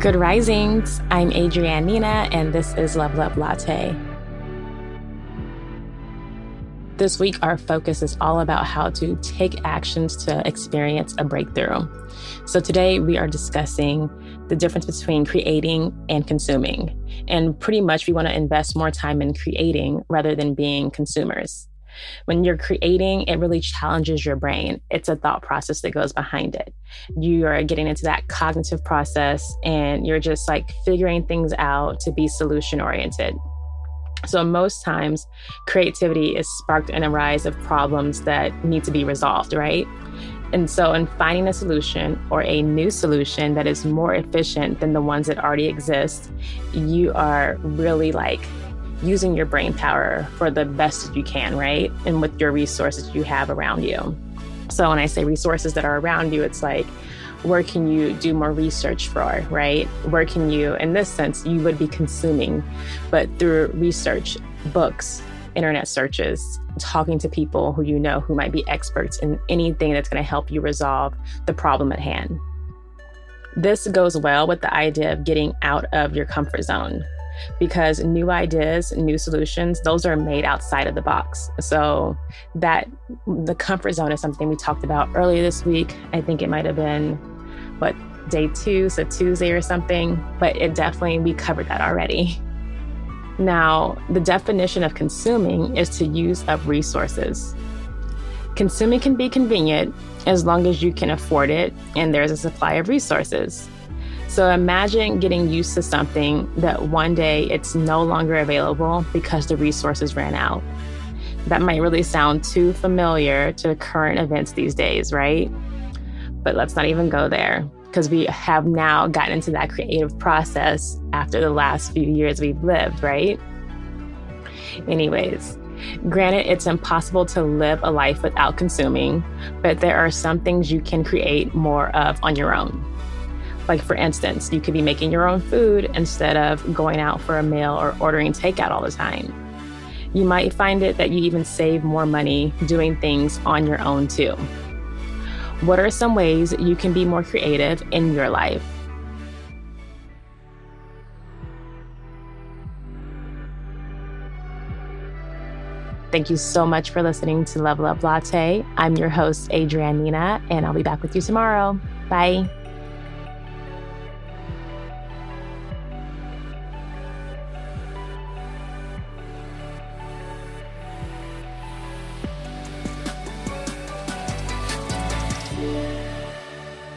Good risings. I'm Adrienne Nina, and this is Level Up Latte. This week, our focus is all about how to take actions to experience a breakthrough. So, today we are discussing the difference between creating and consuming. And pretty much, we want to invest more time in creating rather than being consumers. When you're creating, it really challenges your brain. It's a thought process that goes behind it. You are getting into that cognitive process and you're just like figuring things out to be solution oriented. So, most times, creativity is sparked in a rise of problems that need to be resolved, right? And so, in finding a solution or a new solution that is more efficient than the ones that already exist, you are really like using your brain power for the best that you can, right? And with your resources you have around you. So when I say resources that are around you, it's like, where can you do more research for, right? Where can you, in this sense, you would be consuming, but through research, books, internet searches, talking to people who you know who might be experts in anything that's going to help you resolve the problem at hand. This goes well with the idea of getting out of your comfort zone because new ideas, new solutions, those are made outside of the box. So that the comfort zone is something we talked about earlier this week. I think it might have been what day two, so Tuesday or something, but it definitely we covered that already. Now, the definition of consuming is to use up resources. Consuming can be convenient as long as you can afford it and there's a supply of resources. So imagine getting used to something that one day it's no longer available because the resources ran out. That might really sound too familiar to current events these days, right? But let's not even go there because we have now gotten into that creative process after the last few years we've lived, right? Anyways, Granted, it's impossible to live a life without consuming, but there are some things you can create more of on your own. Like, for instance, you could be making your own food instead of going out for a meal or ordering takeout all the time. You might find it that you even save more money doing things on your own too. What are some ways you can be more creative in your life? Thank you so much for listening to Level Up Latte. I'm your host, Adrienne Nina, and I'll be back with you tomorrow. Bye.